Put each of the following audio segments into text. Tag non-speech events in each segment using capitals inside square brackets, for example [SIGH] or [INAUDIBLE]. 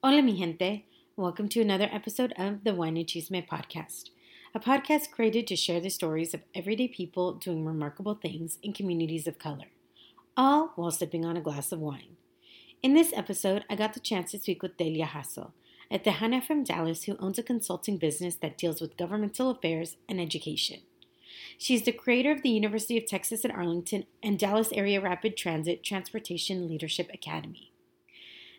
Hola, mi gente. Welcome to another episode of the Wine and Chisme podcast, a podcast created to share the stories of everyday people doing remarkable things in communities of color, all while sipping on a glass of wine. In this episode, I got the chance to speak with Delia Jasso, a Tejana from Dallas who owns a consulting business that deals with governmental affairs and education. She's the creator of the University of Texas at Arlington and Dallas Area Rapid Transit Transportation Leadership Academy.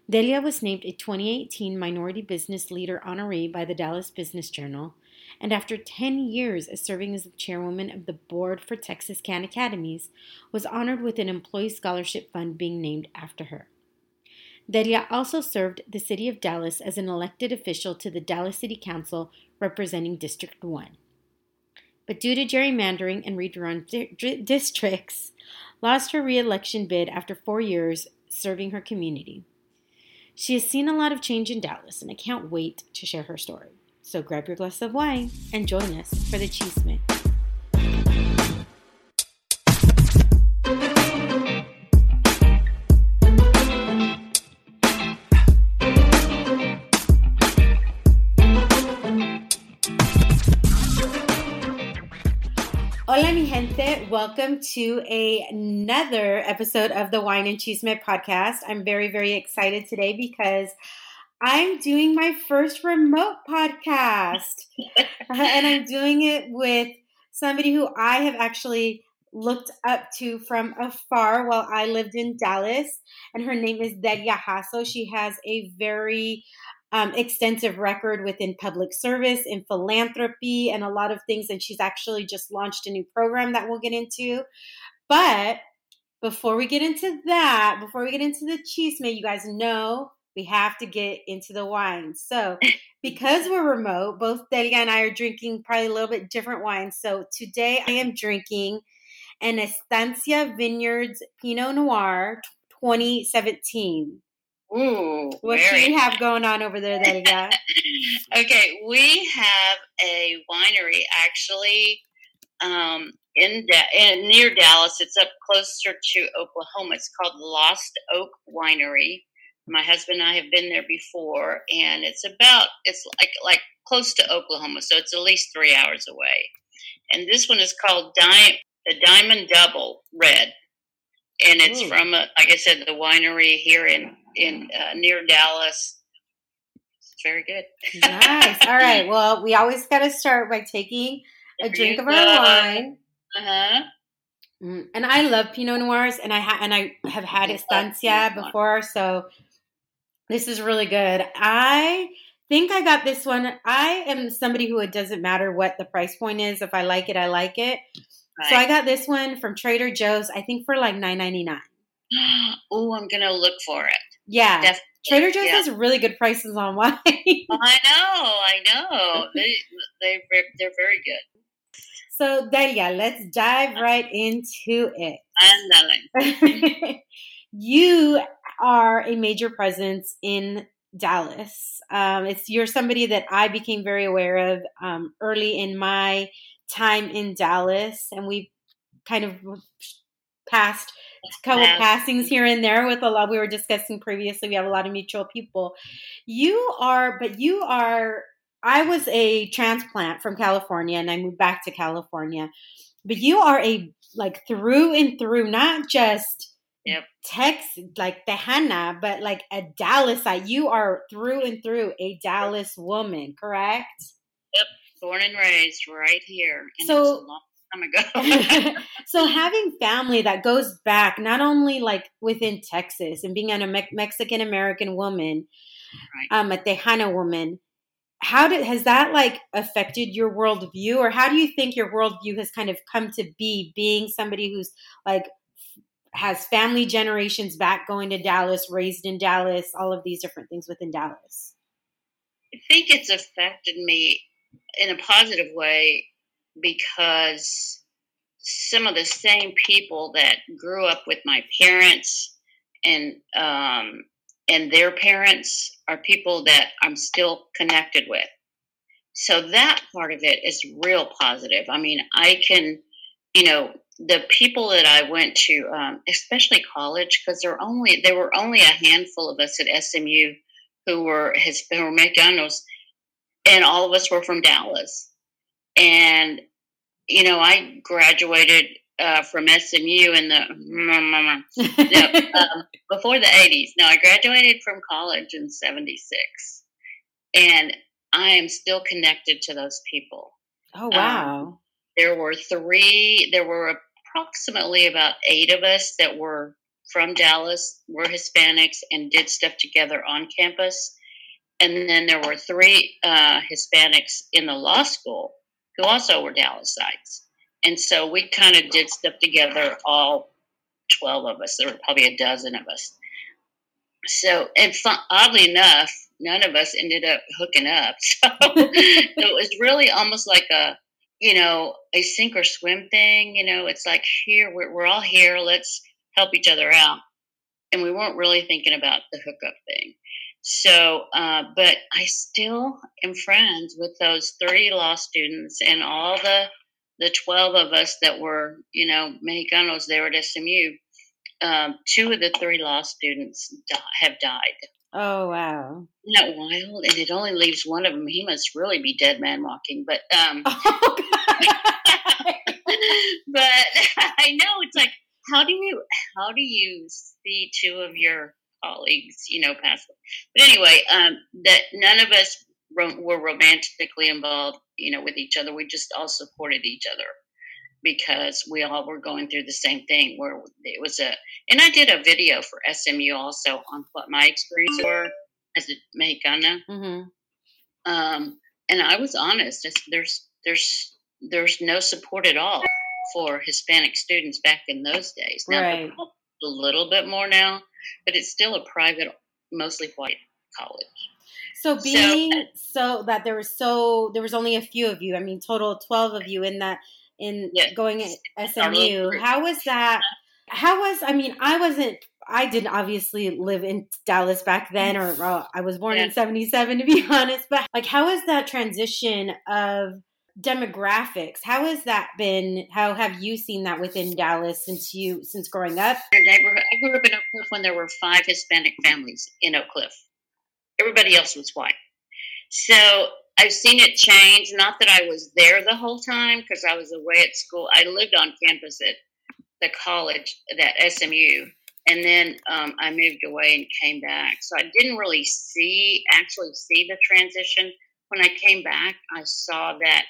Delia was named a 2018 Minority Business Leader honoree by the Dallas Business Journal, and after 10 years as serving as the chairwoman of the board for Texans Can Academies, was honored with an employee scholarship fund being named after her. Delia also served the city of Dallas as an elected official to the Dallas City Council representing District 1. But due to gerrymandering and redrawn di- districts, lost her re-election bid after 4 years serving her community. She has seen a lot of change in Dallas, and I can't wait to share her story. So grab your glass of wine and join us for the Chisme. Welcome to a, another episode of the Wine and Cheese Chisme podcast. I'm very, very excited today because I'm doing my first remote podcast. [LAUGHS] and I'm doing it with somebody who I have actually looked up to from afar while I lived in Dallas. And her name is Delia Jasso. She has a very um, extensive record within public service, in philanthropy, and a lot of things. And she's actually just launched a new program that we'll get into. But before we get into that, before we get into the chisme, you guys know we have to get into the wine. So, [LAUGHS] because we're remote, both Delia and I are drinking probably a little bit different wines. So, today I am drinking an Estancia Vineyards Pinot Noir 2017. Ooh, what do you have going on over there, Delia? [LAUGHS] okay, we have a winery actually um, in, da- in near Dallas. It's up closer to Oklahoma. It's called Lost Oak Winery. My husband and I have been there before, and it's about it's like like close to Oklahoma, so it's at least three hours away. And this one is called Di- the Diamond Double Red, and it's Ooh. from a, like I said, the winery here in in uh, near Dallas. It's very good. nice. All right. [LAUGHS] Well, we always got to start by taking a drink of our wine. Uh huh. Mm, and I love Pinot Noirs, and I ha- and I have had Estancia before, so this is really good. I think I got this one. I am somebody who it doesn't matter what the price point is. If I like it, I like it. Right. So I got this one from Trader Joe's. I think for like nine ninety nine. [GASPS] Oh, I'm gonna look for it. Yeah, Definitely. Trader Joe's yeah. has really good prices on wine. [LAUGHS] I know, I know. They they they're very good. So Delia, let's dive right into it. [LAUGHS] you are a major presence in Dallas. Um, it's you're somebody that I became very aware of um, early in my time in Dallas, and we kind of passed a couple passings here and there with a lot we were discussing previously. We have a lot of mutual people. You are, but you are. I was a transplant from California, and I moved back to California. But you are a like through and through, not just yep. Tex like Tejana, but like a Dallasite. You are through and through a Dallas woman, correct? Yep, born and raised right here. So ago. [LAUGHS] so having family that goes back not only like within Texas and being a Me- Mexican American woman, right. um, a Tejana woman, how did has that like affected your worldview, or how do you think your worldview has kind of come to be, being somebody who's like has family generations back going to Dallas, raised in Dallas, all of these different things within Dallas? I think it's affected me in a positive way because some of the same people that grew up with my parents and um, and their parents are people that I'm still connected with. So that part of it is real positive. I mean, I can, you know, the people that I went to, um, especially college, because there only there were only a handful of us at SMU who were his who were McDonald's, and all of us were from Dallas. And you know, I graduated uh, from SMU in the no, [LAUGHS] um, before the 80s. Now, I graduated from college in 76, and I am still connected to those people. Oh, wow. Um, there were three, there were approximately about eight of us that were from Dallas, were Hispanics, and did stuff together on campus. And then there were three uh, Hispanics in the law school who also were Dallasites. And so we kind of did stuff together, all 12 of us. There were probably a dozen of us. So, and oddly enough, none of us ended up hooking up. [LAUGHS] So it was really almost like a, you know, a sink or swim thing. You know, it's like here, we're, we're all here. Let's help each other out. And we weren't really thinking about the hookup thing. So, uh, but I still am friends with those three law students and all the the 12 of us that were, you know, Mexicanos there at SMU. Um, two of the three law students di- have died. Oh wow! Isn't that wild? And it only leaves one of them. He must really be dead man walking. But um, [LAUGHS] oh, [LAUGHS] but [LAUGHS] I know it's like how do you how do you see two of your colleagues, you know, away? But anyway, um, that none of us ro- were romantically involved, you know, with each other. We just all supported each other because we all were going through the same thing. Where it was a, and I did a video for SMU also on what my experience were as a Mexicana. Mm-hmm. Um, and I was honest. There's there's there's no support at all for Hispanic students back in those days. Now right. a little bit more now, but it's still a private, mostly white college. So being so, so, that there was so there was only a few of you. I mean, total twelve of you in that in going at SMU. How was that? How was? I mean, I wasn't. I didn't obviously live in Dallas back then, or well, I was born in '77 to be [LAUGHS] honest. But like, how was that transition of demographics? How has that been? How have you seen that within Dallas since you since growing up? Neighborhood. I grew up in Oak Cliff when there were five Hispanic families in Oak Cliff. Everybody else was white. So I've seen it change. Not that I was there the whole time because I was away at school. I lived on campus at the college, that SMU, and then um, I moved away and came back. So I didn't really see, actually see the transition. When I came back, I saw that,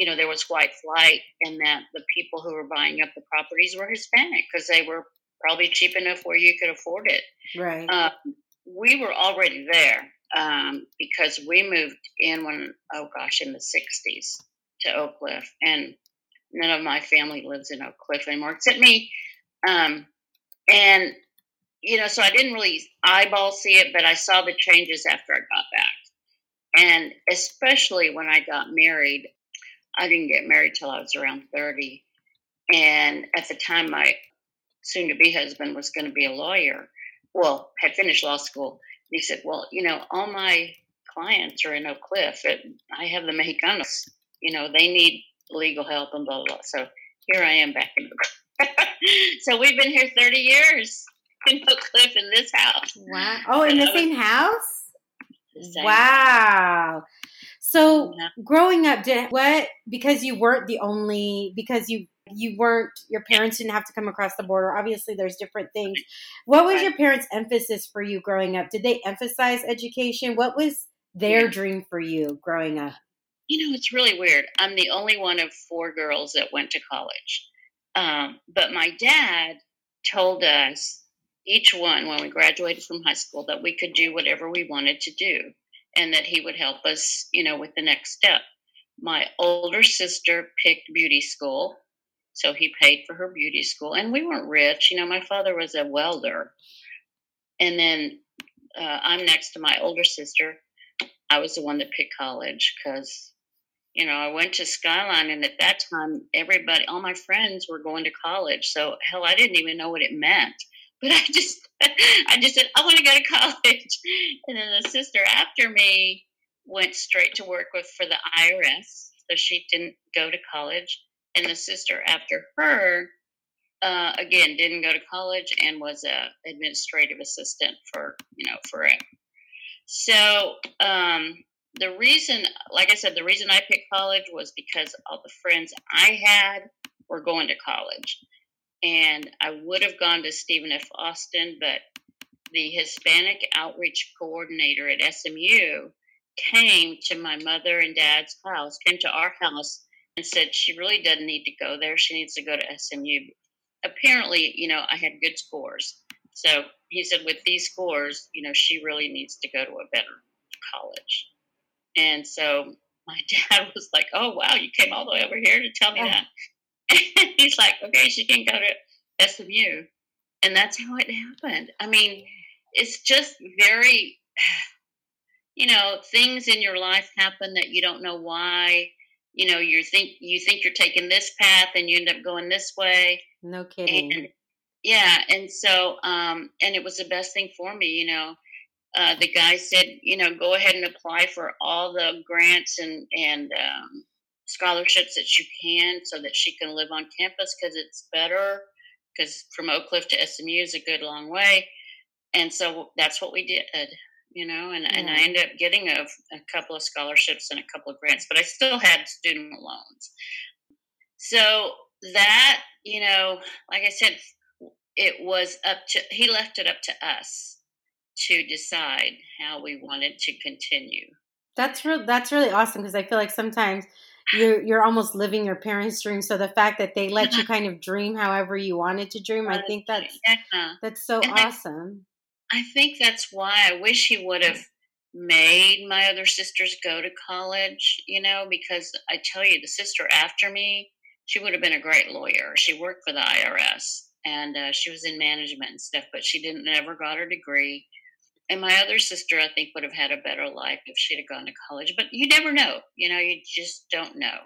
you know, there was white flight and that the people who were buying up the properties were Hispanic because they were probably cheap enough where you could afford it. Right. Um, we were already there um, because we moved in when, oh gosh, in the 60s to Oak Cliff. And none of my family lives in Oak Cliff anymore except me. Um, and, you know, so I didn't really eyeball see it, but I saw the changes after I got back. And especially when I got married, I didn't get married till I was around 30. And at the time, my soon to be husband was going to be a lawyer well, had finished law school. he said, Well, you know, all my clients are in Oak Cliff. I have the Mexicanos. You know, they need legal help and blah, blah, blah. So here I am back in the [LAUGHS] So we've been here 30 years in Oak Cliff in this house. Wow. [LAUGHS] Oh, in the same house? The same wow. House. So growing up, did what because you weren't the only because you you weren't your parents didn't have to come across the border obviously there's different things. What was your parents emphasis for you growing up? Did they emphasize education? What was their yeah. dream for you growing up? You know it's really weird. I'm the only one of four girls that went to college. Um, but my dad told us each one when we graduated from high school that we could do whatever we wanted to do and that he would help us you know with the next step my older sister picked beauty school So he paid for her beauty school, and we weren't rich. You know, my father was a welder, and then uh, I'm next to my older sister. I was the one that picked college because, you know, I went to Skyline, and at that time, everybody, all my friends were going to college. So hell, I didn't even know what it meant. But I just, I just said I want to go to college, and then the sister after me went straight to work with for the IRS, so she didn't go to college, and the sister after her uh, again didn't go to college and was a administrative assistant for you know forever so um, the reason like i said the reason i picked college was because all the friends i had were going to college and i would have gone to stephen f austin but the hispanic outreach coordinator at smu came to my mother and dad's house came to our house and said she really doesn't need to go there she needs to go to smu apparently, you know, I had good scores. So he said, with these scores, you know, she really needs to go to a better college. And so my [LAUGHS] dad was like, oh, wow, you came all the way over here to tell me oh. that. [LAUGHS] He's like, okay, she can go to SMU. And that's how it happened. I mean, it's just very, [SIGHS] you know, things in your life happen that you don't know why. You know, you think you think you're taking this path and you end up going this way no kidding. And, yeah, and so um, and it was the best thing for me, you know. Uh, the guy said, you know, go ahead and apply for all the grants and and um, scholarships that you can, so that she can live on campus because it's better. Because from Oak Cliff to SMU is a good long way, and so that's what we did, you know. And, yeah. and I ended up getting a, a couple of scholarships and a couple of grants, but I still had student loans. So that you know, like I said, it was up to, he left it up to us to decide how we wanted to continue. That's real. That's really awesome because I feel like sometimes you're you're almost living your parents' dream. So the fact that they let you [LAUGHS] kind of dream however you wanted to dream, I think that's yeah. that's so and awesome. I, I think that's why I wish he would have made my other sisters go to college. You know, because I tell you, the sister after me, she would have been a great lawyer. She worked for the IRS and uh, she was in management and stuff, but she didn't never got her degree. And my other sister, I think, would have had a better life if she'd have gone to college. But you never know. You know, you just don't know.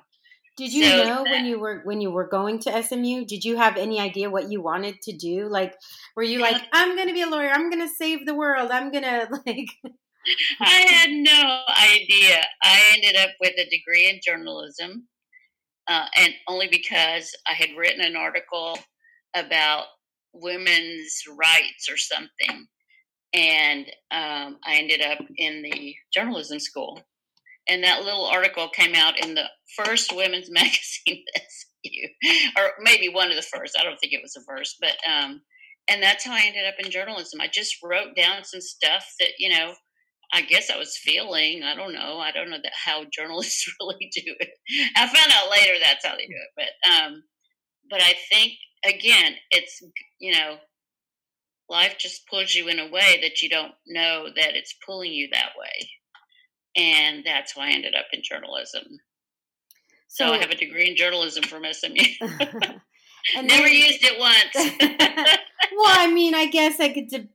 Did you so know that, when you were when you were going to SMU? Did you have any idea what you wanted to do? Like, were you like, I'm going to be a lawyer. I'm going to save the world. I'm going [LAUGHS] to like. I had no idea. I ended up with a degree in journalism uh, and only because I had written an article about women's rights or something. And um, I ended up in the journalism school. And that little article came out in the first women's [LAUGHS] magazine that's you, or maybe one of the first. I don't think it was the first, but um, and that's how I ended up in journalism. I just wrote down some stuff that you know I guess I was feeling. I don't know. I don't know that how journalists [LAUGHS] really do it. I found out later that's how they do it. But um, but I think again, it's you know, life just pulls you in a way that you don't know that it's pulling you that way, and that's why I ended up in journalism. So, so I have a degree in journalism from SMU. [LAUGHS] and [LAUGHS] Never then, used it once. [LAUGHS] well, I mean, I guess I could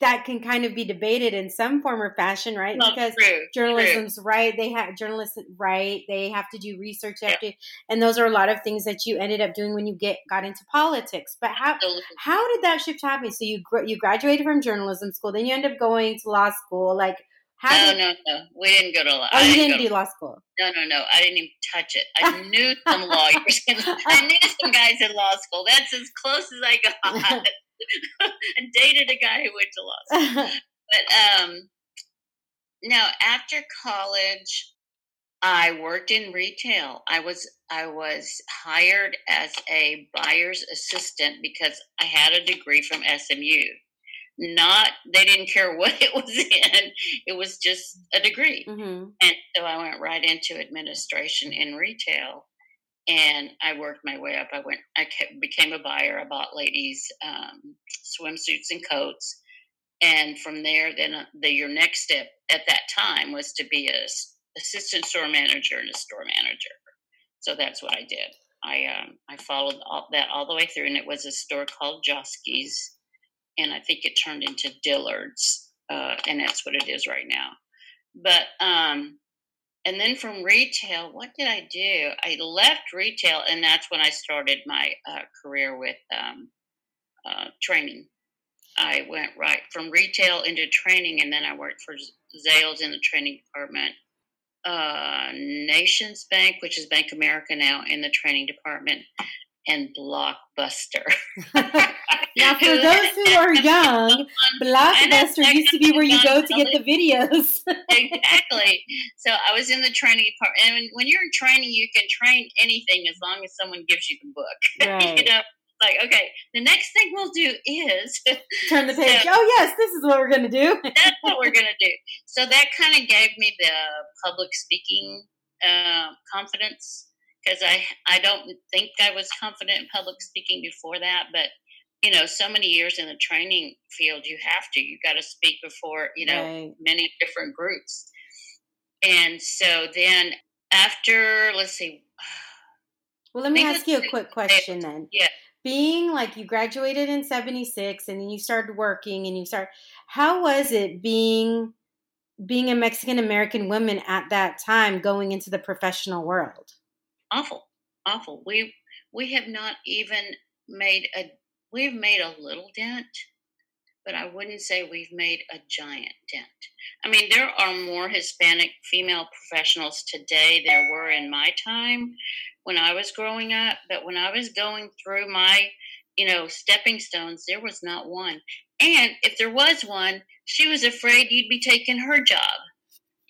that can kind of be debated in some form or fashion, right? Well, because true, journalism's true. right. They have journalists right. They have to do research. After, and those are a lot of things that you ended up doing when you get got into politics. But how Absolutely. how did that shift happen? So you you graduated from journalism school, then you end up going to law school. Like how no, did, no, no. We didn't go to law. Oh, you didn't, didn't do law school. No, no, no. I didn't even touch it. I [LAUGHS] knew some lawyers. I knew some guys in law school. That's as close as I got. [LAUGHS] [LAUGHS] I dated a guy who went to law [LAUGHS] school. but um, now after college, I worked in retail. I was I was hired as a buyer's assistant because I had a degree from SMU. Not they didn't care [LAUGHS] what it was in. It was just a degree. Mm-hmm. And so I went right into administration in retail and I worked my way up. I went, I kept, became a buyer. I bought ladies um, swimsuits and coats, and from there, then uh, the, your next step at that time was to be a assistant store manager and a store manager. So that's what I did. I um, I followed all, that all the way through, and it was a store called Joske's, and I think it turned into Dillard's, uh, and that's what it is right now. But um, and then from retail, what did I do? I left retail, and that's when I started my uh, career with um, uh, training. I went right from retail into training, and then I worked for Zales in the training department. Uh, Nations Bank, which is Bank America now, in the training department, and Blockbuster. [LAUGHS] now, for those who are [LAUGHS] young, Blockbuster used to be where you go to get the videos. [LAUGHS] exactly. So I was in the training part, and when you're in training, you can train anything as long as someone gives you the book. Right. you know, like, okay, the next thing we'll do is turn the page. So, oh, yes, this is what we're going to do. that's what we're going to do. So that kind of gave me the public speaking uh, confidence because I I don't think I was confident in public speaking before that, but you know, so many years in the training field, you have to. You got to speak before you know right. many different groups, and so then after let's see. Well, let me ask you a quick question then. Yeah being like you graduated in 76 and then you started working and you start how was it being being a mexican american woman at that time going into the professional world awful awful we we have not even made a we've made a little dent but i wouldn't say we've made a giant dent i mean there are more hispanic female professionals today than there were in my time when I was growing up, but when I was going through my, you know, stepping stones, there was not one. And if there was one, she was afraid you'd be taking her job.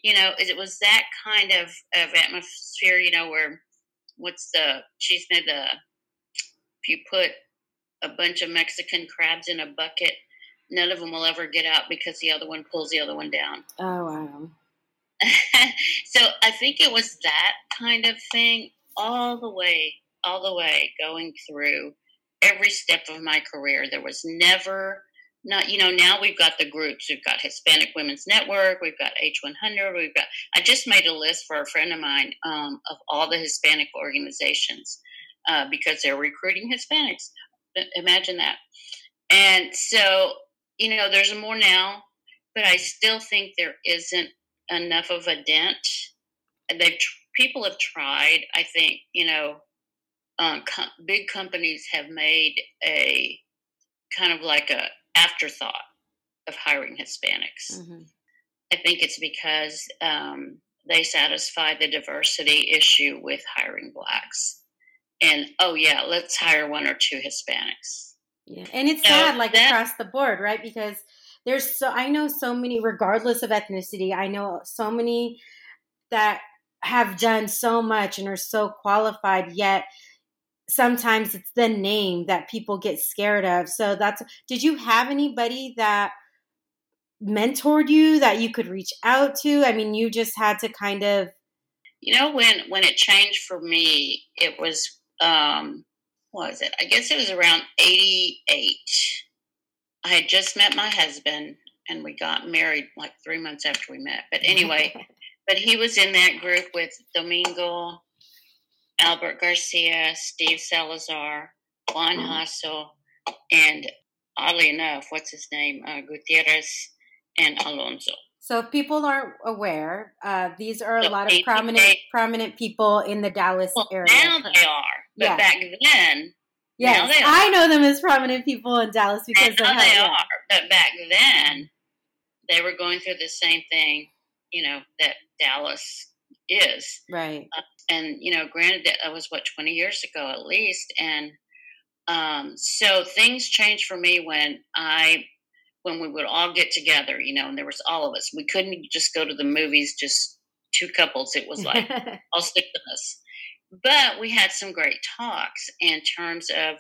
You know, it was that kind of, of atmosphere, you know, where what's the, she's made uh, the, if you put a bunch of Mexican crabs in a bucket, none of them will ever get out because the other one pulls the other one down. Oh, wow. [LAUGHS] so I think it was that kind of thing all the way, all the way going through every step of my career. There was never not you know now we've got the groups. We've got hispanic women's network. We've got h100 we've got i just made a list for a friend of mine um, of all the hispanic organizations uh, because they're recruiting hispanics. Imagine that. And so you know there's more now but i still think there isn't enough of a dent. They've people have tried. I think you know, um, com- big companies have made a kind of like a afterthought of hiring Hispanics. Mm-hmm. I think it's because um, they satisfy the diversity issue with hiring blacks, and oh yeah, let's hire one or two Hispanics. Yeah, and it's so sad, like that, across the board, right? Because there's so I know so many, regardless of ethnicity, I know so many that have done so much and are so qualified yet sometimes it's the name that people get scared of. So that's did you have anybody that mentored you that you could reach out to? I mean you just had to kind of you know when when it changed for me it was um what was it? I guess it was around 88 i had just met my husband and we got married like three months after we met. But anyway [LAUGHS] but he was in that group with Domingo, Albert Garcia, Steve Salazar, Juan mm-hmm. Jasso, and oddly enough, what's his name? Uh, Gutierrez and Alonso. So, if people aren't aware, uh, these are a so lot of prominent they, prominent people in the Dallas well, area. Now they are, but yeah. back then, yes, I know them as prominent people in Dallas because now they yeah. are. But back then, they were going through the same thing you know that Dallas is. Right. Uh, and you know, granted that was what twenty years ago at least, and um, so things changed for me when I when we would all get together, you know, and there was all of us. We couldn't just go to the movies, just two couples. It was like I'll stick to this. But we had some great talks in terms of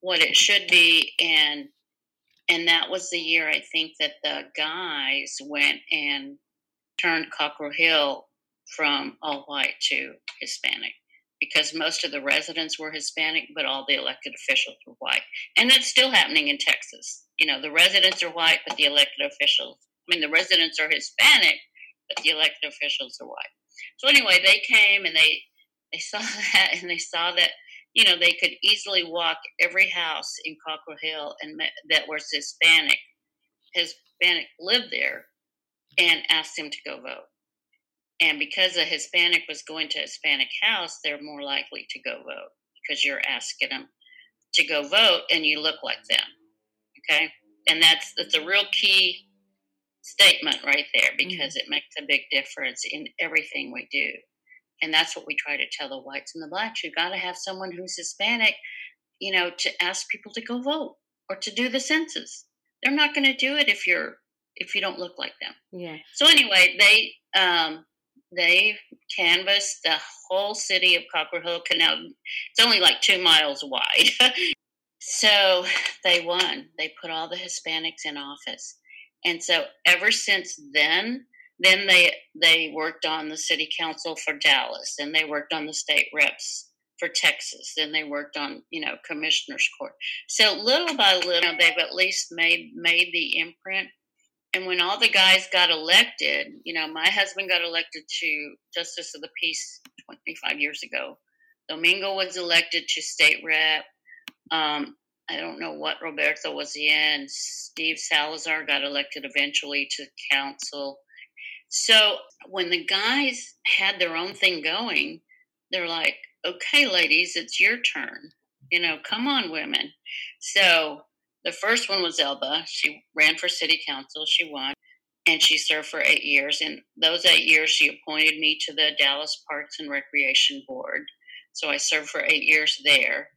what it should be and and that was the year I think that the guys went and turned Cockrell Hill from all white to Hispanic because most of the residents were Hispanic, but all the elected officials were white. And that's still happening in Texas. You know, the residents are white, but the elected officials, I mean, the residents are Hispanic, but the elected officials are white. So anyway, they came and they they saw [LAUGHS] that and they saw that you know, they could easily walk every house in Cockrell Hill and that was Hispanic, Hispanic lived there, and asked them to go vote. And because a Hispanic was going to a Hispanic house, they're more likely to go vote because you're asking them to go vote and you look like them. Okay. And that's that's a real key statement right there mm-hmm. because mm-hmm. it makes a big difference in everything we do. And that's what we try to tell the whites and the blacks. You got to have someone who's Hispanic, you know, to ask people to go vote or to do the census. They're not going to do it if you're if you don't look like them. Yeah. So anyway, they um, they canvassed the whole city of Cockrell Hill Canal. It's only like two miles wide. [LAUGHS] so they won. They put all the Hispanics in office. And so ever since then, then they they worked on the city council for Dallas, and they worked on the state reps for Texas, then they worked on you know commissioners court. So little by little, they've at least made made the imprint. And when all the guys got elected, you know, my husband got elected to Justice of the Peace 25 years ago. Domingo was elected to state rep. Um, I don't know what Roberto was in. Steve Salazar got elected eventually to council. So when the guys had their own thing going, they're like, okay, ladies, it's your turn. You know, come on, women. So the first one was Elba. She ran for city council. She won, and she served for eight years. And those eight years, she appointed me to the Dallas Parks and Recreation Board. So I served for eight years there.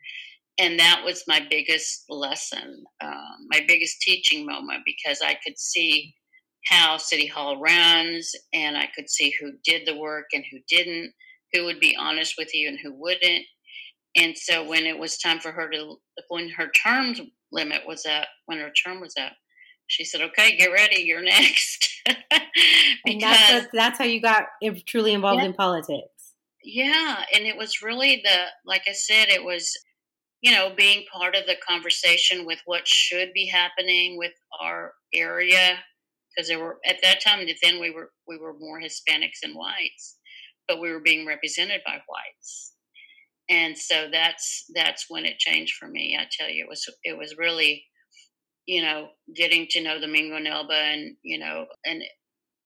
And that was my biggest lesson, um, my biggest teaching moment, because I could see how City Hall runs and I could see who did the work and who didn't, who would be honest with you and who wouldn't. And so when it was time for her to, when her term limit was up, when her term was up, she said, "Okay, get ready, you're [LAUGHS] next." and that's, that's how you got truly involved yeah, in politics. Yeah, and it was really the, like I said, it was, you know, being part of the conversation with what should be happening with our area, because there were at that time. Then we were we were more Hispanics and whites, but we were being represented by whites and so that's that's when it changed for me i tell you. It was it was really you know getting to know Domingo Nelba and you know and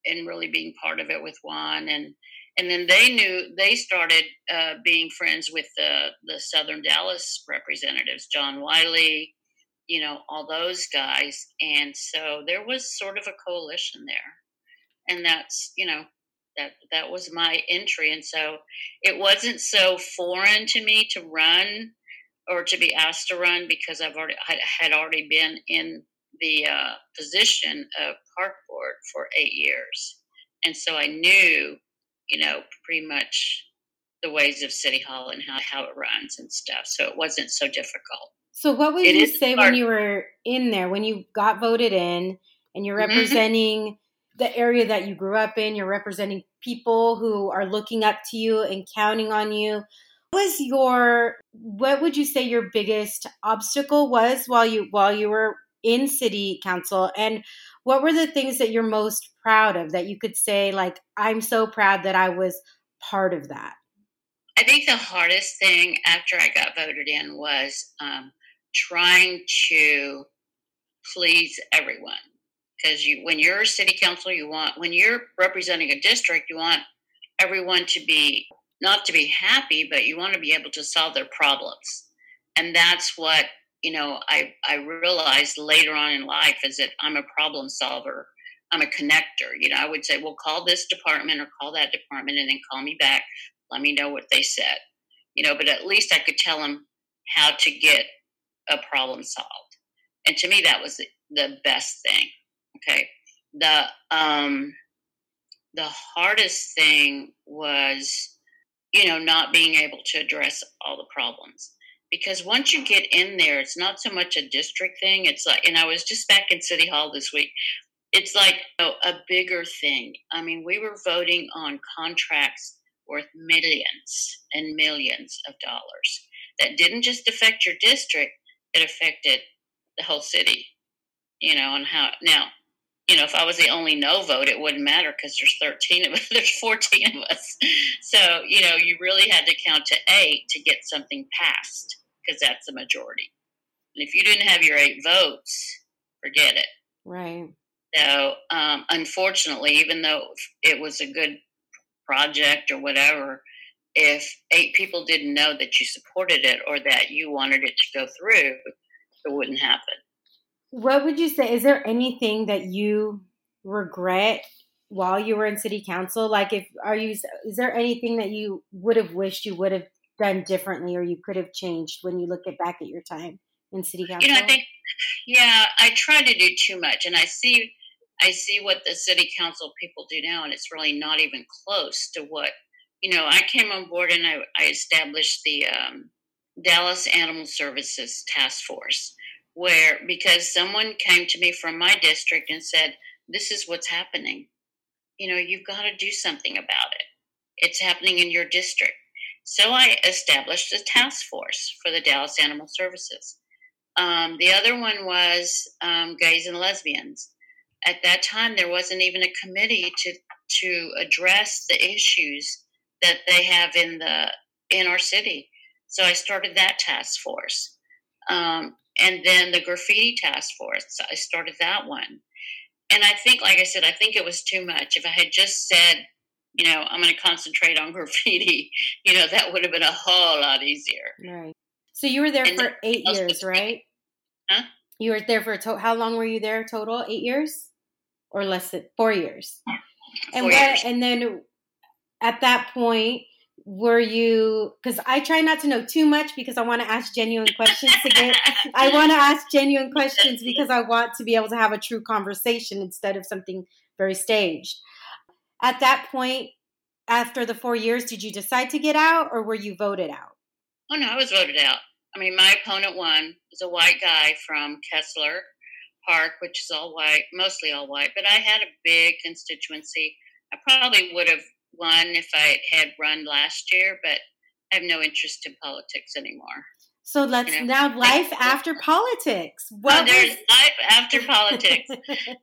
and really being part of it with Juan and and then they knew they started uh, being friends with the the Southern Dallas representatives, John Wiley, you know, all those guys, and so there was sort of a coalition there, and that's you know that that was my entry and so it wasn't so foreign to me to run or to be asked to run because i've already I had already been in the uh, position of park board for eight years and so i knew you know pretty much the ways of city hall and how, how it runs and stuff so it wasn't so difficult so what would it you say hard. when you were in there when you got voted in and you're mm-hmm. representing the area that you grew up in. You're representing people who are looking up to you and counting on you. What was your what would you say your biggest obstacle was while you while you were in city council and what were the things that you're most proud of that you could say like I'm so proud that I was part of that? I think the hardest thing after I got voted in was um, trying to please everyone because you when you're a city council you want when you're representing a district you want everyone to be not to be happy but you want to be able to solve their problems. And that's what you know i i realized later on in life is that i'm a problem solver. I'm a connector. You know i would say well call this department or call that department and then call me back. Let me know what they said. You know but at least i could tell them how to get a problem solved. And to me that was the, the best thing Okay. The um the hardest thing was, you know, not being able to address all the problems. Because once you get in there, it's not so much a district thing. It's like, and I was just back in City Hall this week. It's like you know, a bigger thing. I mean, we were voting on contracts worth millions and millions of dollars that didn't just affect your district, it affected the whole city, you know, and how now you know, if I was the only no vote, it wouldn't matter because there's 13 of us, [LAUGHS] there's 14 of us. So, you know, you really had to count to eight to get something passed because that's the majority. And if you didn't have your eight votes, forget it. Right. So, um, unfortunately, even though it was a good project or whatever, if eight people didn't know that you supported it or that you wanted it to go through, it wouldn't happen. What would you say? Is there anything that you regret while you were in city council? Like, if are you? Is there anything that you would have wished you would have done differently, or you could have changed when you look at back at your time in city council? You know, I think, yeah, I try to do too much, and I see, I see what the city council people do now, and it's really not even close to what you know. I came on board and I, I established the um, Dallas Animal Services Task Force where because someone came to me from my district and said, This is what's happening. You know, you've got to do something about it. It's happening in your district. So I established a task force for the Dallas Animal Services. Um, the other one was um, gays and lesbians. At that time, there wasn't even a committee to to address the issues that they have in the in our city. So I started that task force. Um, and then the graffiti task force. I started that one. And I think, like I said, I think it was too much. If I had just said, you know, I'm going to concentrate on [LAUGHS] graffiti, you know, that would have been a whole lot easier. Right. So you were there and for eight years, right? Huh? You were there for to- how long were you there total? Eight years, or less than four years? Four and what? years. And then at that point, were you because i try not to know too much because i want to ask genuine questions to get i want to ask genuine questions because i want to be able to have a true conversation instead of something very staged. At that point after the four years did you decide to get out or were you voted out? Oh no i was voted out. I mean my opponent won. Was a white guy from kessler park which is all white mostly all white but i had a big constituency. I probably would have won if I had run last year, but I have no interest in politics anymore. So let's You know? now [LAUGHS] life after politics. Well, What there's life after [LAUGHS] politics.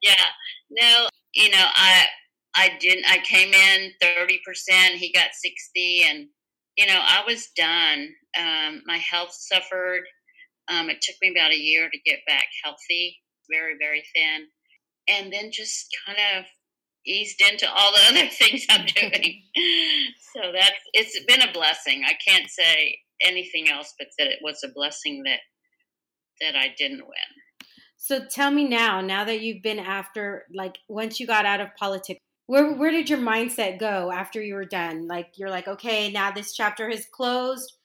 yeah. No, you know, I I didn't I came in 30%, he got 60 and you know, I was done. Um, my health suffered. Um, it took me about a year to get back healthy, very, very thin. And then just kind of eased into all the [LAUGHS] other things I'm doing. so that's it's been a blessing. I can't say anything else but that it was a blessing that that I didn't win. So tell me now, now that you've been after, like, once you got out of politics, where where did your mindset go after you were done? Like, you're like, okay, now this chapter has closed.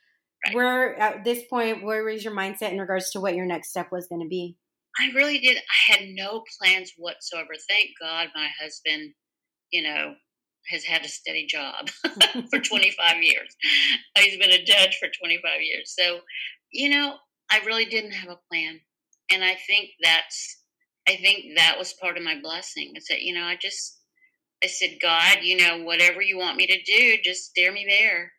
Right. Where at this point, where was your mindset in regards to what your next step was going to be? I really did. I had no plans whatsoever. Thank God my husband, you know, has had a steady job [LAUGHS] for [LAUGHS] 25 years. He's been a judge for 25 years. So, you know, I really didn't have a plan. And I think that's, I think that was part of my blessing. Is that, you know, I just, I said, God, you know, whatever you want me to do, just steer me there.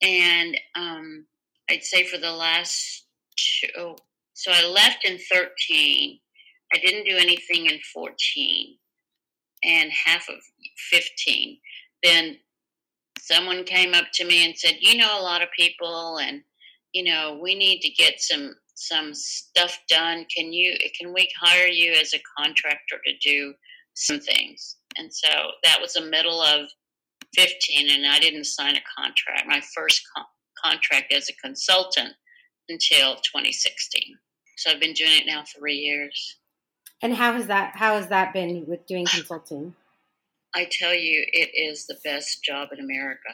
And um, I'd say for the last two, oh, so I left in 13. I didn't do anything in 14 and half of 15. Then someone came up to me and said, "You know a lot of people and you know, we need to get some some stuff done. Can you can we hire you as a contractor to do some things?" And so that was the middle of 15 and I didn't sign a contract. My first con- contract as a consultant until 2016. So I've been doing it now 3 years. And how has that how has that been with doing consulting? I tell you, it is the best job in America.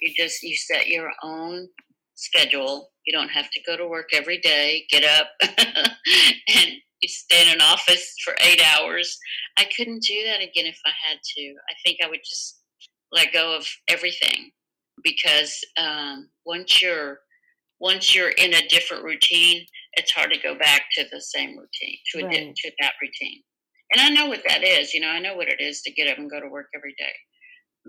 You just you set your own schedule. You don't have to go to work every day, get up, [LAUGHS] and you stay in an office for eight hours. I couldn't do that again if I had to. I think I would just let go of everything because um, once you're once you're in a different routine, it's hard to go back to the same routine to a, to that routine. And I know what that is. You know, I know what it is to get up and go to work every day.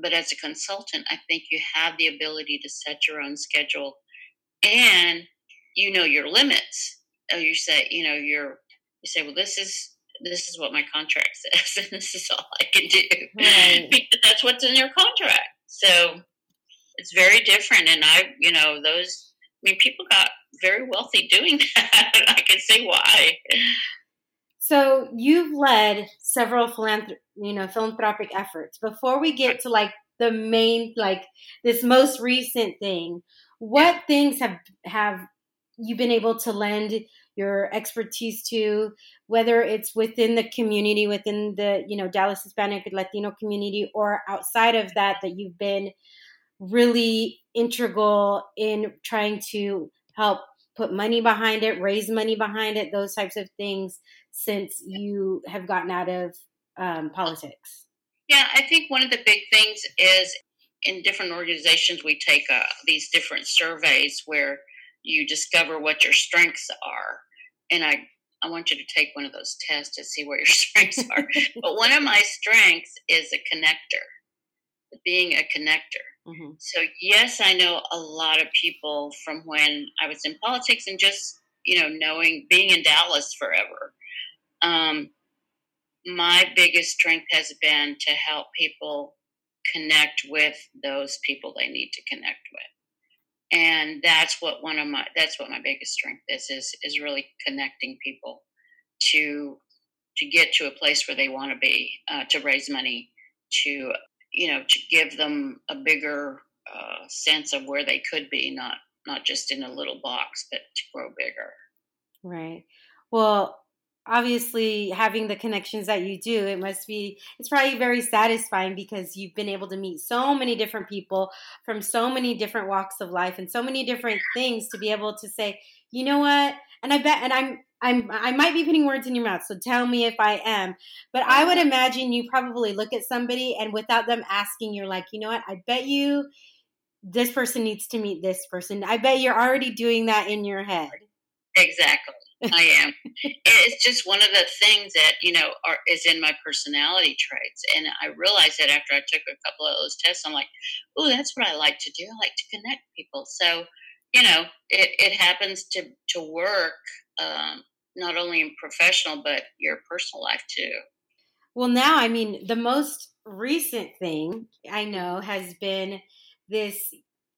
But as a consultant, I think you have the ability to set your own schedule, and you know your limits. Oh, you say, you know, you're you say, well, this is this is what my contract [LAUGHS] says, and this is all I can do right. [LAUGHS] because that's what's in your contract. So it's very different, and I, you know, those. I mean, people got very wealthy doing [LAUGHS] that. I can see why. So you've led several philanthrop- you know, philanthropic efforts. Before we get to like the main, like this most recent thing, what things have have you been able to lend your expertise to, whether it's within the community, within the you know Dallas Hispanic Latino community, or outside of that, that you've been really integral in trying to help put money behind it, raise money behind it, those types of things since you have gotten out of um, politics? Yeah, I think one of the big things is in different organizations, we take uh, these different surveys where you discover what your strengths are. And I, I want you to take one of those tests to see where your [LAUGHS] strengths are. but one of my strengths is a connector, being a connector. Mm-hmm. So, yes, I know a lot of people from when I was in politics and just, you know, knowing being in Dallas forever. Um, my biggest strength has been to help people connect with those people they need to connect with and that's what one of my that's what my biggest strength is is is really connecting people to to get to a place where they want to be uh, to raise money to you know to give them a bigger uh, sense of where they could be not not just in a little box but to grow bigger. Right. Well obviously having the connections that you do it must be it's probably very satisfying because you've been able to meet so many different people from so many different walks of life and so many different things to be able to say you know what? And i bet and i'm i'm i might be putting words in your mouth so tell me if i am but i would imagine you probably look at somebody and without them asking you're like you know what i bet you this person needs to meet this person i bet you're already doing that in your head exactly I am. It's just one of the things that you know are, is in my personality traits, and I realized that after I took a couple of those tests, I'm like, "Oh, that's what I like to do. I like to connect people." So, you know, it, it happens to to work um, not only in professional but your personal life too. Well, now I mean, the most recent thing I know has been this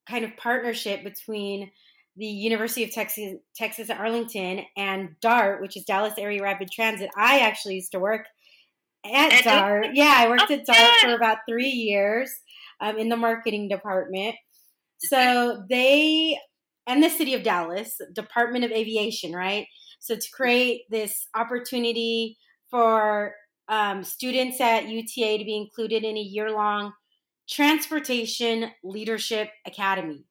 kind of partnership between the University of Texas, Texas at Arlington and DART, which is Dallas Area Rapid Transit. I actually used to work at DART. Yeah, I worked at DART for about three years um, in the marketing department. So they and the city of Dallas, Department of Aviation, right? So to create this opportunity for um, students at UTA to be included in a year long transportation leadership academy.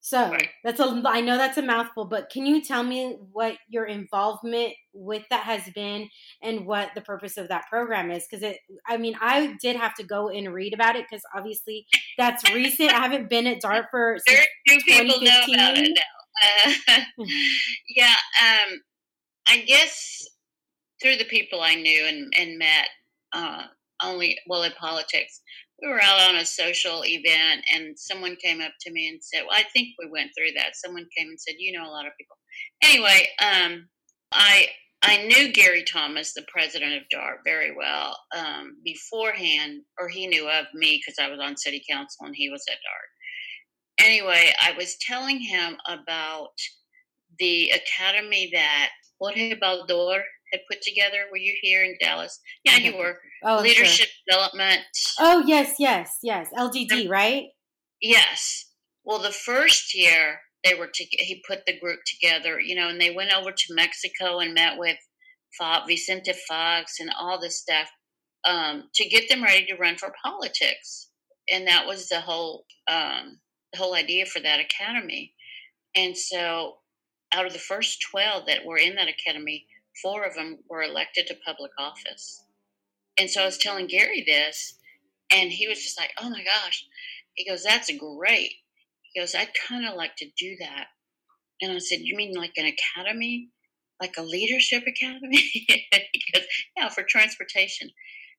So right. that's a I know that's a mouthful, but can you tell me what your involvement with that has been and what the purpose of that program is? Because it, I mean, I did have to go and read about it because obviously that's recent. I haven't been at DART for very few people know about it now. Uh, [LAUGHS] yeah, um, I guess through the people I knew and, and met, uh, only well in politics we were out on a social event and someone came up to me and said, Well, I think we went through that. Someone came and said, You know a lot of people. Anyway, um, I I knew Gary Thomas, the president of DART, very well um, beforehand, or he knew of me because I was on city council and he was at DART. Anyway, I was telling him about the academy that Jorge Baldor had put together. Were you here in Dallas? Yeah, you were. Oh, Leadership sure. development. Oh yes, yes, yes. LDD, right? Yes. Well, the first year they were to, he put the group together, you know, and they went over to Mexico and met with Vicente Fox and all this stuff um, to get them ready to run for politics, and that was the whole um, the whole idea for that academy. And so, out of the first twelve that were in that academy, four of them were elected to public office. And so I was telling Gary this, and he was just like, oh my gosh. He goes, that's great. He goes, I'd kind of like to do that. And I said, you mean like an academy? Like a leadership academy? [LAUGHS] he goes, yeah, for transportation.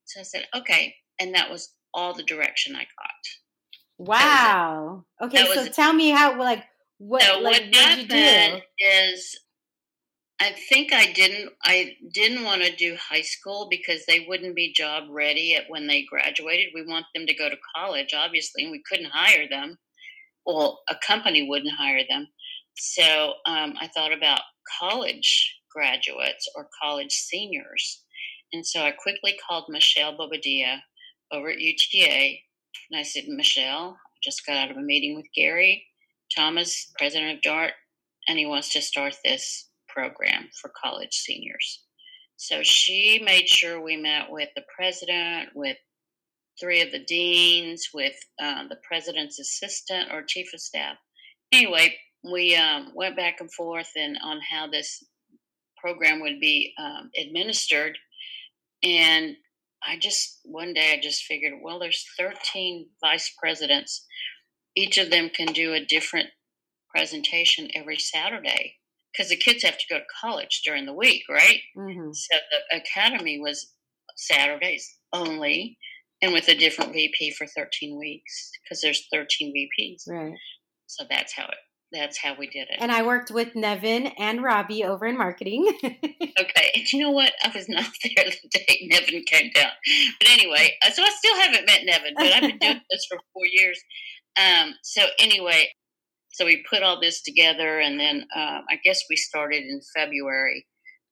So I said, okay. And that was all the direction I got. Wow. Okay, so tell me how, like, what, so like, what happened is I think I didn't. I didn't want to do high school because they wouldn't be job ready at when they graduated. We want them to go to college, obviously, and we couldn't hire them. Well, a company wouldn't hire them. So um, I thought about college graduates or college seniors, and so I quickly called Michelle Bobadilla over at UTA, and I said, Michelle, I just got out of a meeting with Gary Thomas, president of DART, and he wants to start this program for college seniors. So she made sure we met with the president, with three of the deans, with uh, the president's assistant or chief of staff. Anyway, we um, went back and forth and on how this program would be um, administered. And I just, one day I just figured, well, there's 13 vice presidents. Each of them can do a different presentation every Saturday because the kids have to go to college during the week, right? Mm-hmm. So the academy was Saturdays only, and with a different VP for 13 weeks because there's 13 VPs. Right. So that's how it. That's how we did it. And I worked with Nevin and Robbie over in marketing. [LAUGHS] okay. And you know what? I was not [LAUGHS] there the day Nevin came down. But anyway, uh, so I still haven't met Nevin, but I've been doing [LAUGHS] this for four years. Um, so anyway, so we put all this together, and then uh, I guess we started in February,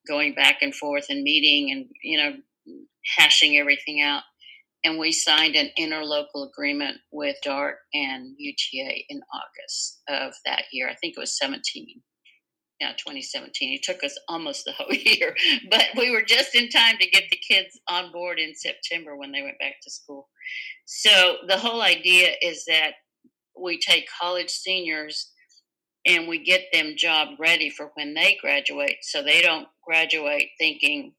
going back and forth and meeting and you know hashing everything out. And we signed an interlocal agreement with DART and UTA in August of that year. I think it was 17. Yeah, 2017. It took us almost the whole [LAUGHS] year, but we were just in time to get the kids on board in September when they went back to school. So the whole idea is that we take college seniors and we get them job ready for when they graduate so they don't graduate thinking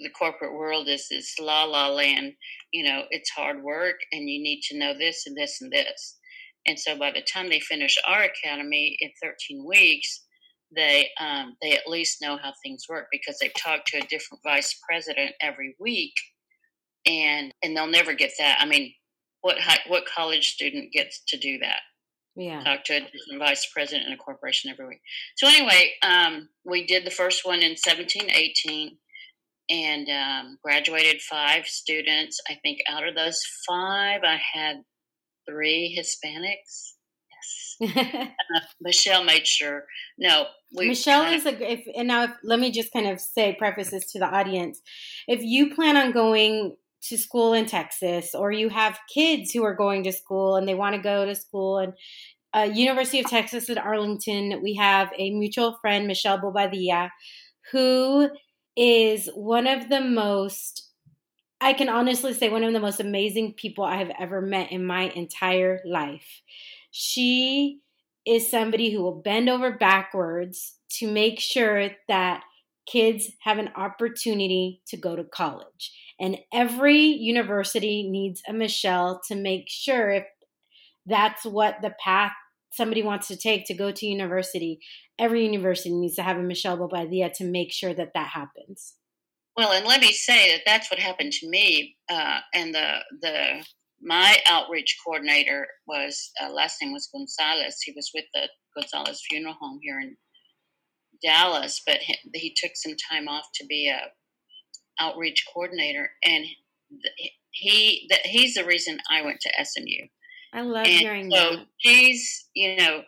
the corporate world is this la la land. You know it's hard work and you need to know this and this and this. And so by the time they finish our academy in 13 weeks they um, they at least know how things work because they've talked to a different vice president every week and and they'll never get that. I mean what what college student gets to do that? Yeah. Talk to a different vice president in a corporation every week. So anyway, um, we did the first one in seventeen eighteen, and um, graduated five students. I think out of those five, I had three Hispanics. Yes. [LAUGHS] uh, Michelle made sure. No, Michelle is a. If, and now, if, let me just kind of say, preface this to the audience. If you plan on going to school in Texas, or you have kids who are going to school and they want to go to school and uh, University of Texas at Arlington, we have a mutual friend, Michelle Bobadilla, who is one of the most, I can honestly say, one of the most amazing people I have ever met in my entire life. She is somebody who will bend over backwards to make sure that kids have an opportunity to go to college. And every university needs a Michelle to make sure if that's what the path somebody wants to take to go to university, every university needs to have a Michelle Bobadilla to make sure that that happens. Well, and let me say that that's what happened to me. Uh, and the the my outreach coordinator was uh, last name was Gonzalez. He was with the Gonzalez Funeral Home here in Dallas, but he, he took some time off to be a outreach coordinator, and he that he's the reason I went to SMU. I love and hearing so that. she's you know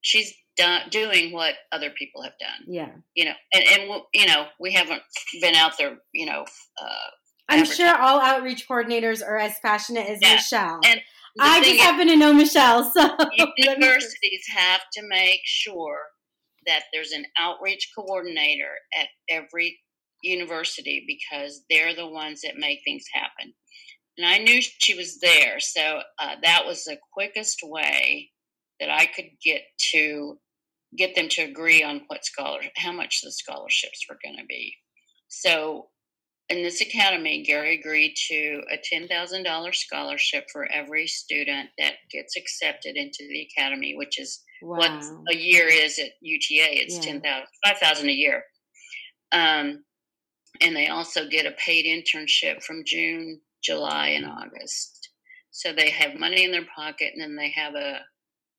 she's done doing what other people have done. Yeah, you know, and and you know we haven't been out there. You know, uh, I'm sure all outreach coordinators are as passionate as yeah. Michelle. And I just is, happen to know Michelle, [LAUGHS] so universities have to make sure that there's an outreach coordinator at every university because they're the ones that make things happen. And I knew she was there, so uh, that was the quickest way that I could get to get them to agree on what scholar, how much the scholarships were going to be. So in this academy, Gary agreed to a $10,000 scholarship for every student that gets accepted into the academy, which is wow. what a year is at UTA. It's yeah. 10,000, 5,000 a year. Um, and they also get a paid internship from June, July, and August. So they have money in their pocket and then they have a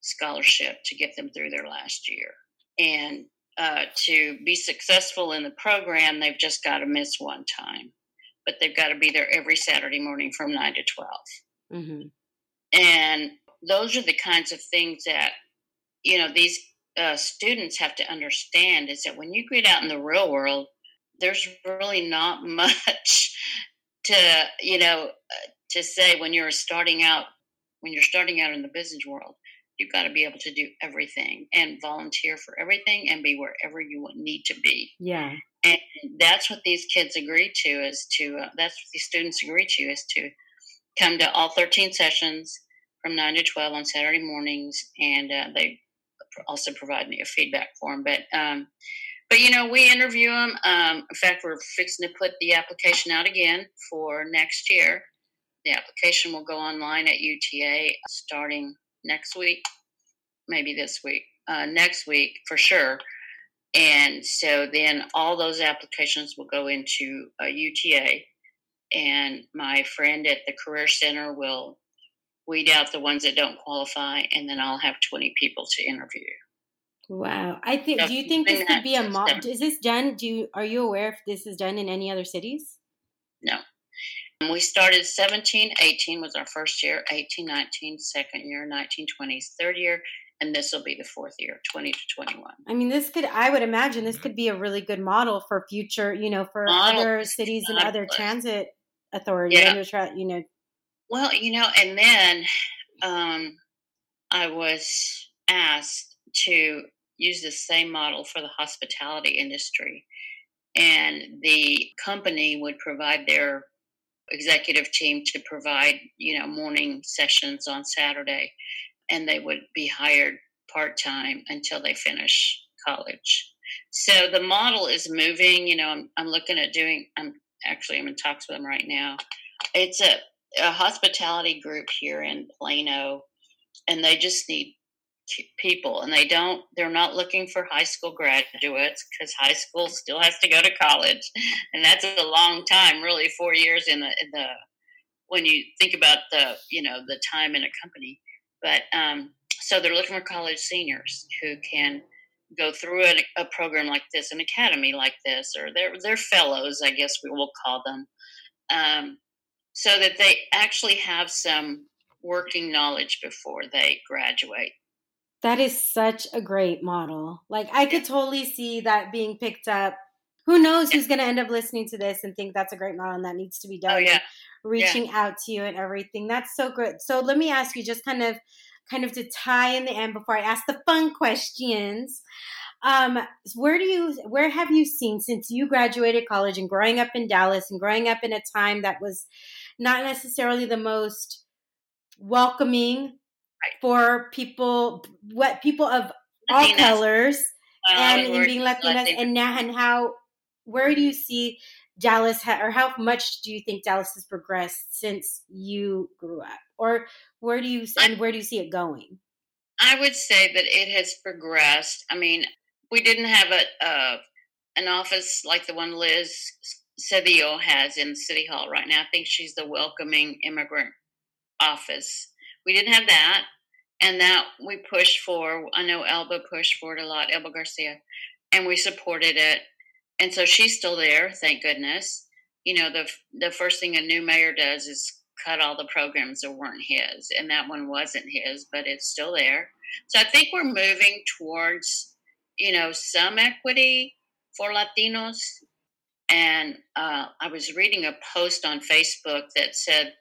scholarship to get them through their last year. And uh, to be successful in the program, they've just got to miss one time, but they've got to be there every Saturday morning from nine to 12 mm-hmm. And those are the kinds of things that you know these uh, students have to understand is that when you get out in the real world, there's really not [LAUGHS] much to you know uh, to say when you're starting out when you're starting out in the business world you've got to be able to do everything and volunteer for everything and be wherever you need to be. Yeah. And that's what these kids agree to is to uh, that's what these students agree to is to come to all 13 sessions from 9 to 12 on saturday mornings and uh, they also provide me a feedback form but um, but you know, we interview them. Um, in fact, we're fixing to put the application out again for next year. The application will go online at UTA starting next week, maybe this week, uh, next week for sure. And so then all those applications will go into UTA, and my friend at the Career Center will weed out the ones that don't qualify, and then I'll have 20 people to interview. Wow. I think do you think this could be a model? Is this done? Do you are you aware if this is done in any other cities? No. We started 17, 18 was our first year, 18, 19, second year, 19, 20, third year, and this will be the fourth year, 20 to 21. I mean, this could, I would imagine this could be a really good model for future, you know, for model other cities and other transit authorities, yeah. you know. Well, you know, and then um, I was asked to use the same model for the hospitality industry. And the company would provide their executive team to provide, you know, morning sessions on Saturday, and they would be hired part time until they finish college. So the model is moving. You know, I'm, I'm looking at doing. I'm actually I'm in talks with them right now. It's a, a hospitality group here in Plano, and they just need people and they don't they're not looking for high school graduates because high school still has to go to college and that's a long time really four years in the in the when you think about the you know the time in a company but um, so they're looking for college seniors who can go through a, a program like this an academy like this or they're, they're fellows i guess we will call them um, so that they actually have some working knowledge before they graduate that is such a great model. Like I could totally see that being picked up. Who knows who's going to end up listening to this and think that's a great model and that needs to be oh, done. Oh, yeah. Reaching yeah. out to you and everything. That's so good. So let me ask you just kind of kind of to tie in the end before I ask the fun questions. Um, where do you where have you seen since you graduated college and growing up in Dallas and growing up in a time that was not necessarily the most welcoming for people, what people of all Latinas. colors, and, and being Latinas, and now and how, where do you see Dallas, ha- or how much do you think Dallas has progressed since you grew up, or where do you and where do you see it going? I would say that it has progressed. I mean, we didn't have a uh, an office like the one Liz Cedillo has in City Hall right now. I think she's the welcoming immigrant office we didn't have that, and that we pushed for. I know Elba pushed for it a lot, Elba Garcia, and we supported it. And so she's still there, thank goodness. You know, the the first thing a new mayor does is cut all the programs that weren't his, and that one wasn't his, but it's still there. So I think we're moving towards, you know, some equity for Latinos. And uh, I was reading a post on Facebook that said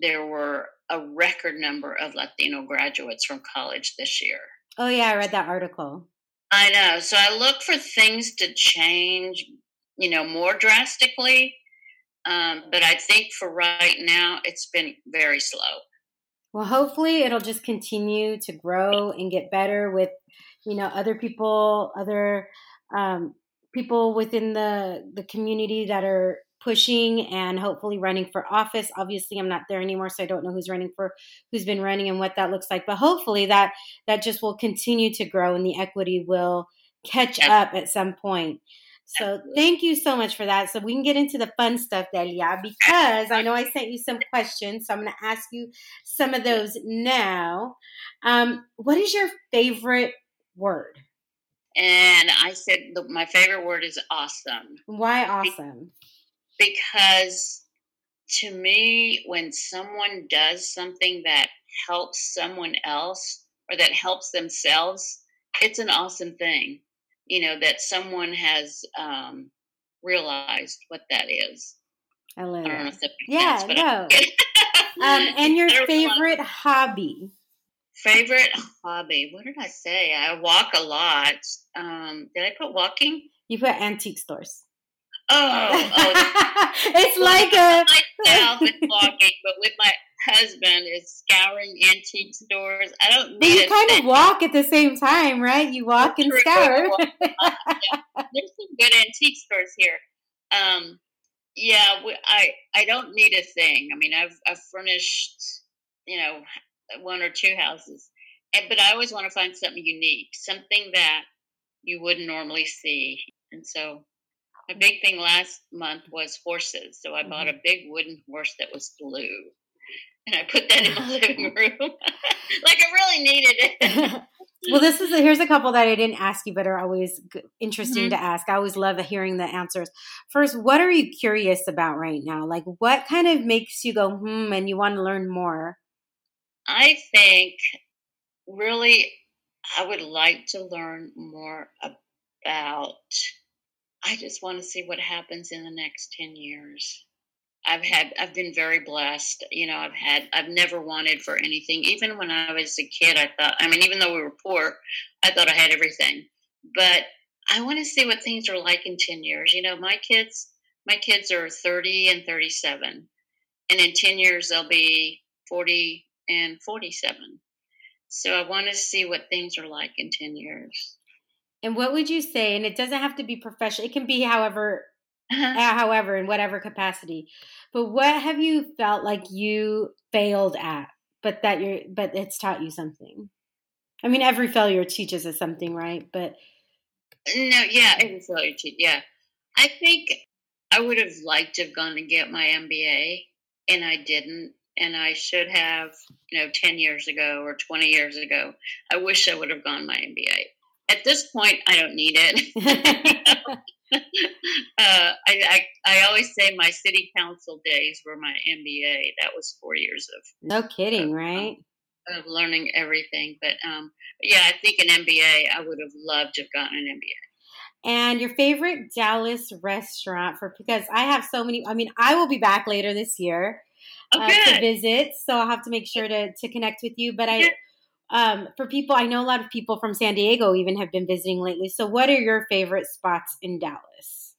there were a record number of Latino graduates from college this year. Oh, yeah, I read that article. I know. So I look for things to change, you know, more drastically. Um, but I think for right now, it's been very slow. Well, hopefully it'll just continue to grow and get better with, you know, other people, other um, people within the the community that are pushing and hopefully running for office. Obviously, I'm not there anymore, so I don't know who's running for who's been running and what that looks like. But hopefully that that just will continue to grow and the equity will catch up at some point. So thank you so much for that. So we can get into the fun stuff, Delia, because I know I sent you some questions. So I'm going to ask you some of those now. Um, what is your favorite word? And I said the, my favorite word is awesome. Why awesome? Because to me, when someone does something that helps someone else or that helps themselves, it's an awesome thing. You know, that someone has um, realized what that is. I love I it. if that makes Yeah, sense, no. Um, [LAUGHS] and your I don't know. favorite hobby? Favorite hobby? What did I say? I walk a lot. Um, did I put walking? You put antique stores. Oh, oh [LAUGHS] it's like a [LAUGHS] myself is walking, but with my husband is scouring antique stores. I don't need you kind thing. of walk at the same time, right? You walk and scour. [LAUGHS] There's some good antique stores here. Um, yeah, we, I I don't need a thing. I mean, I've I've furnished, you know, one or two houses, and but I always want to find something unique, something that you wouldn't normally see. And so, my big thing last month was horses. So I bought a big wooden horse that was blue, and I put that in my living [LAUGHS] room, [LAUGHS] like I really needed it. [LAUGHS] well, this is here's a couple that I didn't ask you, but are always interesting Mhm. to ask. I always love hearing the answers. First, what are you curious about right now? Like, what kind of makes you go hmm, and you want to learn more? I think really I would like to learn more about I just want to see what happens in the next 10 years. I've had I've been very blessed. You know, I've had I've never wanted for anything. Even when I was a kid, I thought I mean even though we were poor, I thought I had everything. But I want to see what things are like in 10 years. You know, my kids my kids are 30 and 37. And in 10 years they'll be 40 and 47. So I want to see what things are like in 10 years. And what would you say? And it doesn't have to be professional. It can be however, Uh-huh. uh, however, in whatever capacity. But what have you felt like you failed at, but that you're, but it's taught you something? I mean, every failure teaches us something, right? But No, yeah, was really cheap. Yeah. I think I would have liked to have gone and get my MBA and I didn't. And I should have, you know, 10 years ago or 20 years ago. I wish I would have gone my MBA. At this point, I don't need it. [LAUGHS] [LAUGHS] uh, I, I, I always say my city council days were my MBA. That was four years of no kidding, right? of learning everything. But um, yeah, I think an MBA, I would have loved to have gotten an MBA. And your favorite Dallas restaurant for because I have so many. I mean, I will be back later this year Oh, uh, to visit, so I'll have to make sure to to connect with you. But I, Yeah. um, for people, I know a lot of people from San Diego even have been visiting lately. So, what are your favorite spots in Dallas?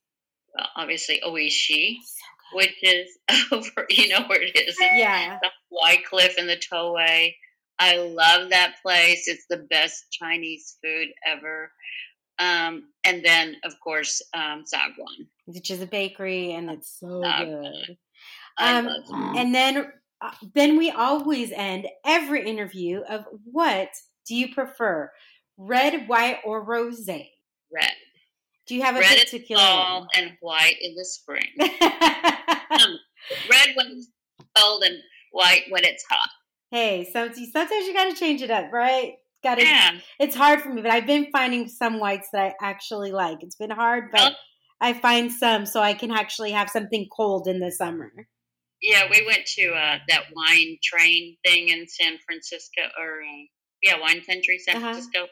Well, obviously, Oishii, So which is [LAUGHS] over, you know where it is. Yeah. The Wycliff and the Tollway. I love that place. It's the best Chinese food ever. Um, and then, of course, um, Sagwan. which is a bakery, and it's so Ah, good. Um, and then, uh, then we always end every interview of what do you prefer, red, white, or rosé? red. Do you have a Red particular fall one? and white in the spring. [LAUGHS] Red when it's cold and white when it's hot. hey, sometimes sometimes you got to change it up, right? Got to. Yeah. It's hard for me, but I've been finding some whites that I actually like. It's been hard, but Well- I find some so I can actually have something cold in the summer. Yeah, we went to uh, that wine train thing in San Francisco, or uh, yeah, wine country, San Uh-huh. Francisco.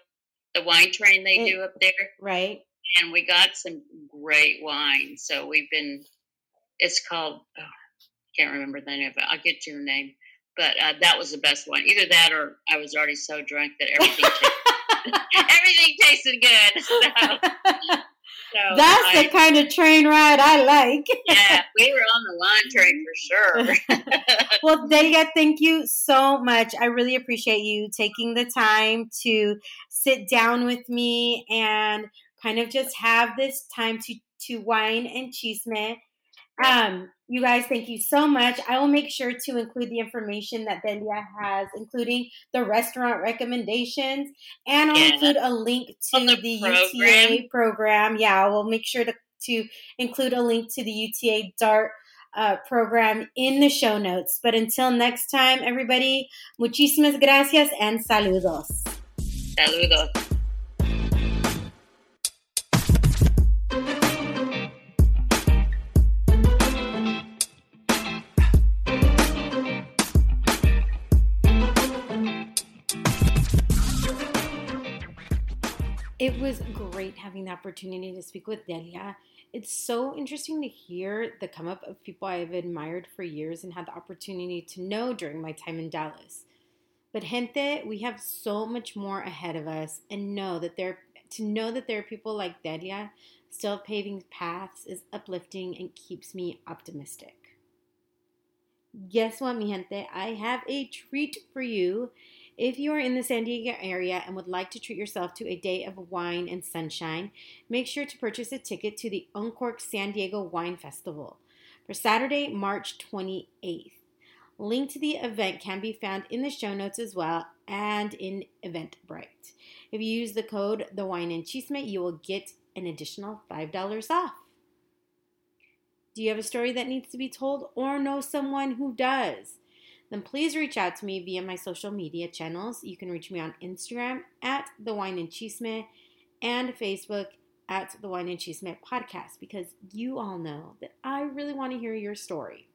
The wine train they It- do up there, Right? and we got some great wine. So we've been. It's called. Oh, I can't remember the name of it. I'll get you the name. But uh, that was the best one. Either that, or I was already so drunk that everything tasted, [LAUGHS] [LAUGHS] everything tasted good. [LAUGHS] So, so That's the kind of train ride I like. [LAUGHS] yeah, we were on the line train for sure. [LAUGHS] well, [LAUGHS] Delia, thank you so much. I really appreciate you taking the time to sit down with me and kind of just have this time to to wine and chisme. Um, you guys, thank you so much. I will make sure to include the information that Delia has, including the restaurant recommendations, and I'll Yeah. include a link to the the program. UTA program. Yeah, I will make sure to, to include a link to the UTA DART uh, program in the show notes. But until next time, everybody, muchísimas gracias and saludos. Saludos. It was great having the opportunity to speak with Delia. It's so interesting to hear the come up of people I've admired for years and had the opportunity to know during my time in Dallas. But gente, we have so much more ahead of us and know that there to know that there are people like Delia still paving paths is uplifting and keeps me optimistic. Guess what, mi gente? I have a treat for you. If you are in the San Diego area and would like to treat yourself to a day of wine and sunshine, make sure to purchase a ticket to the Uncork San Diego Wine Festival for Saturday, March 28th. Link to the event can be found in the show notes as well and in Eventbrite. If you use the code The Wine and Chisme, you will get an additional $5 off. Do you have a story that needs to be told or know someone who does? Then please reach out to me via my social media channels. You can reach me on Instagram at The Wine and Chisme and Facebook at The Wine and Chisme Podcast because you all know that I really want to hear your story.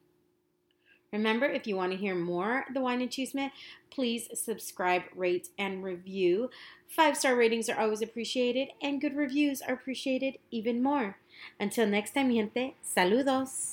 Remember, if you want to hear more The Wine and Chisme, please subscribe, rate, and review. Five star ratings are always appreciated, and good reviews are appreciated even more. Until next time, gente, saludos.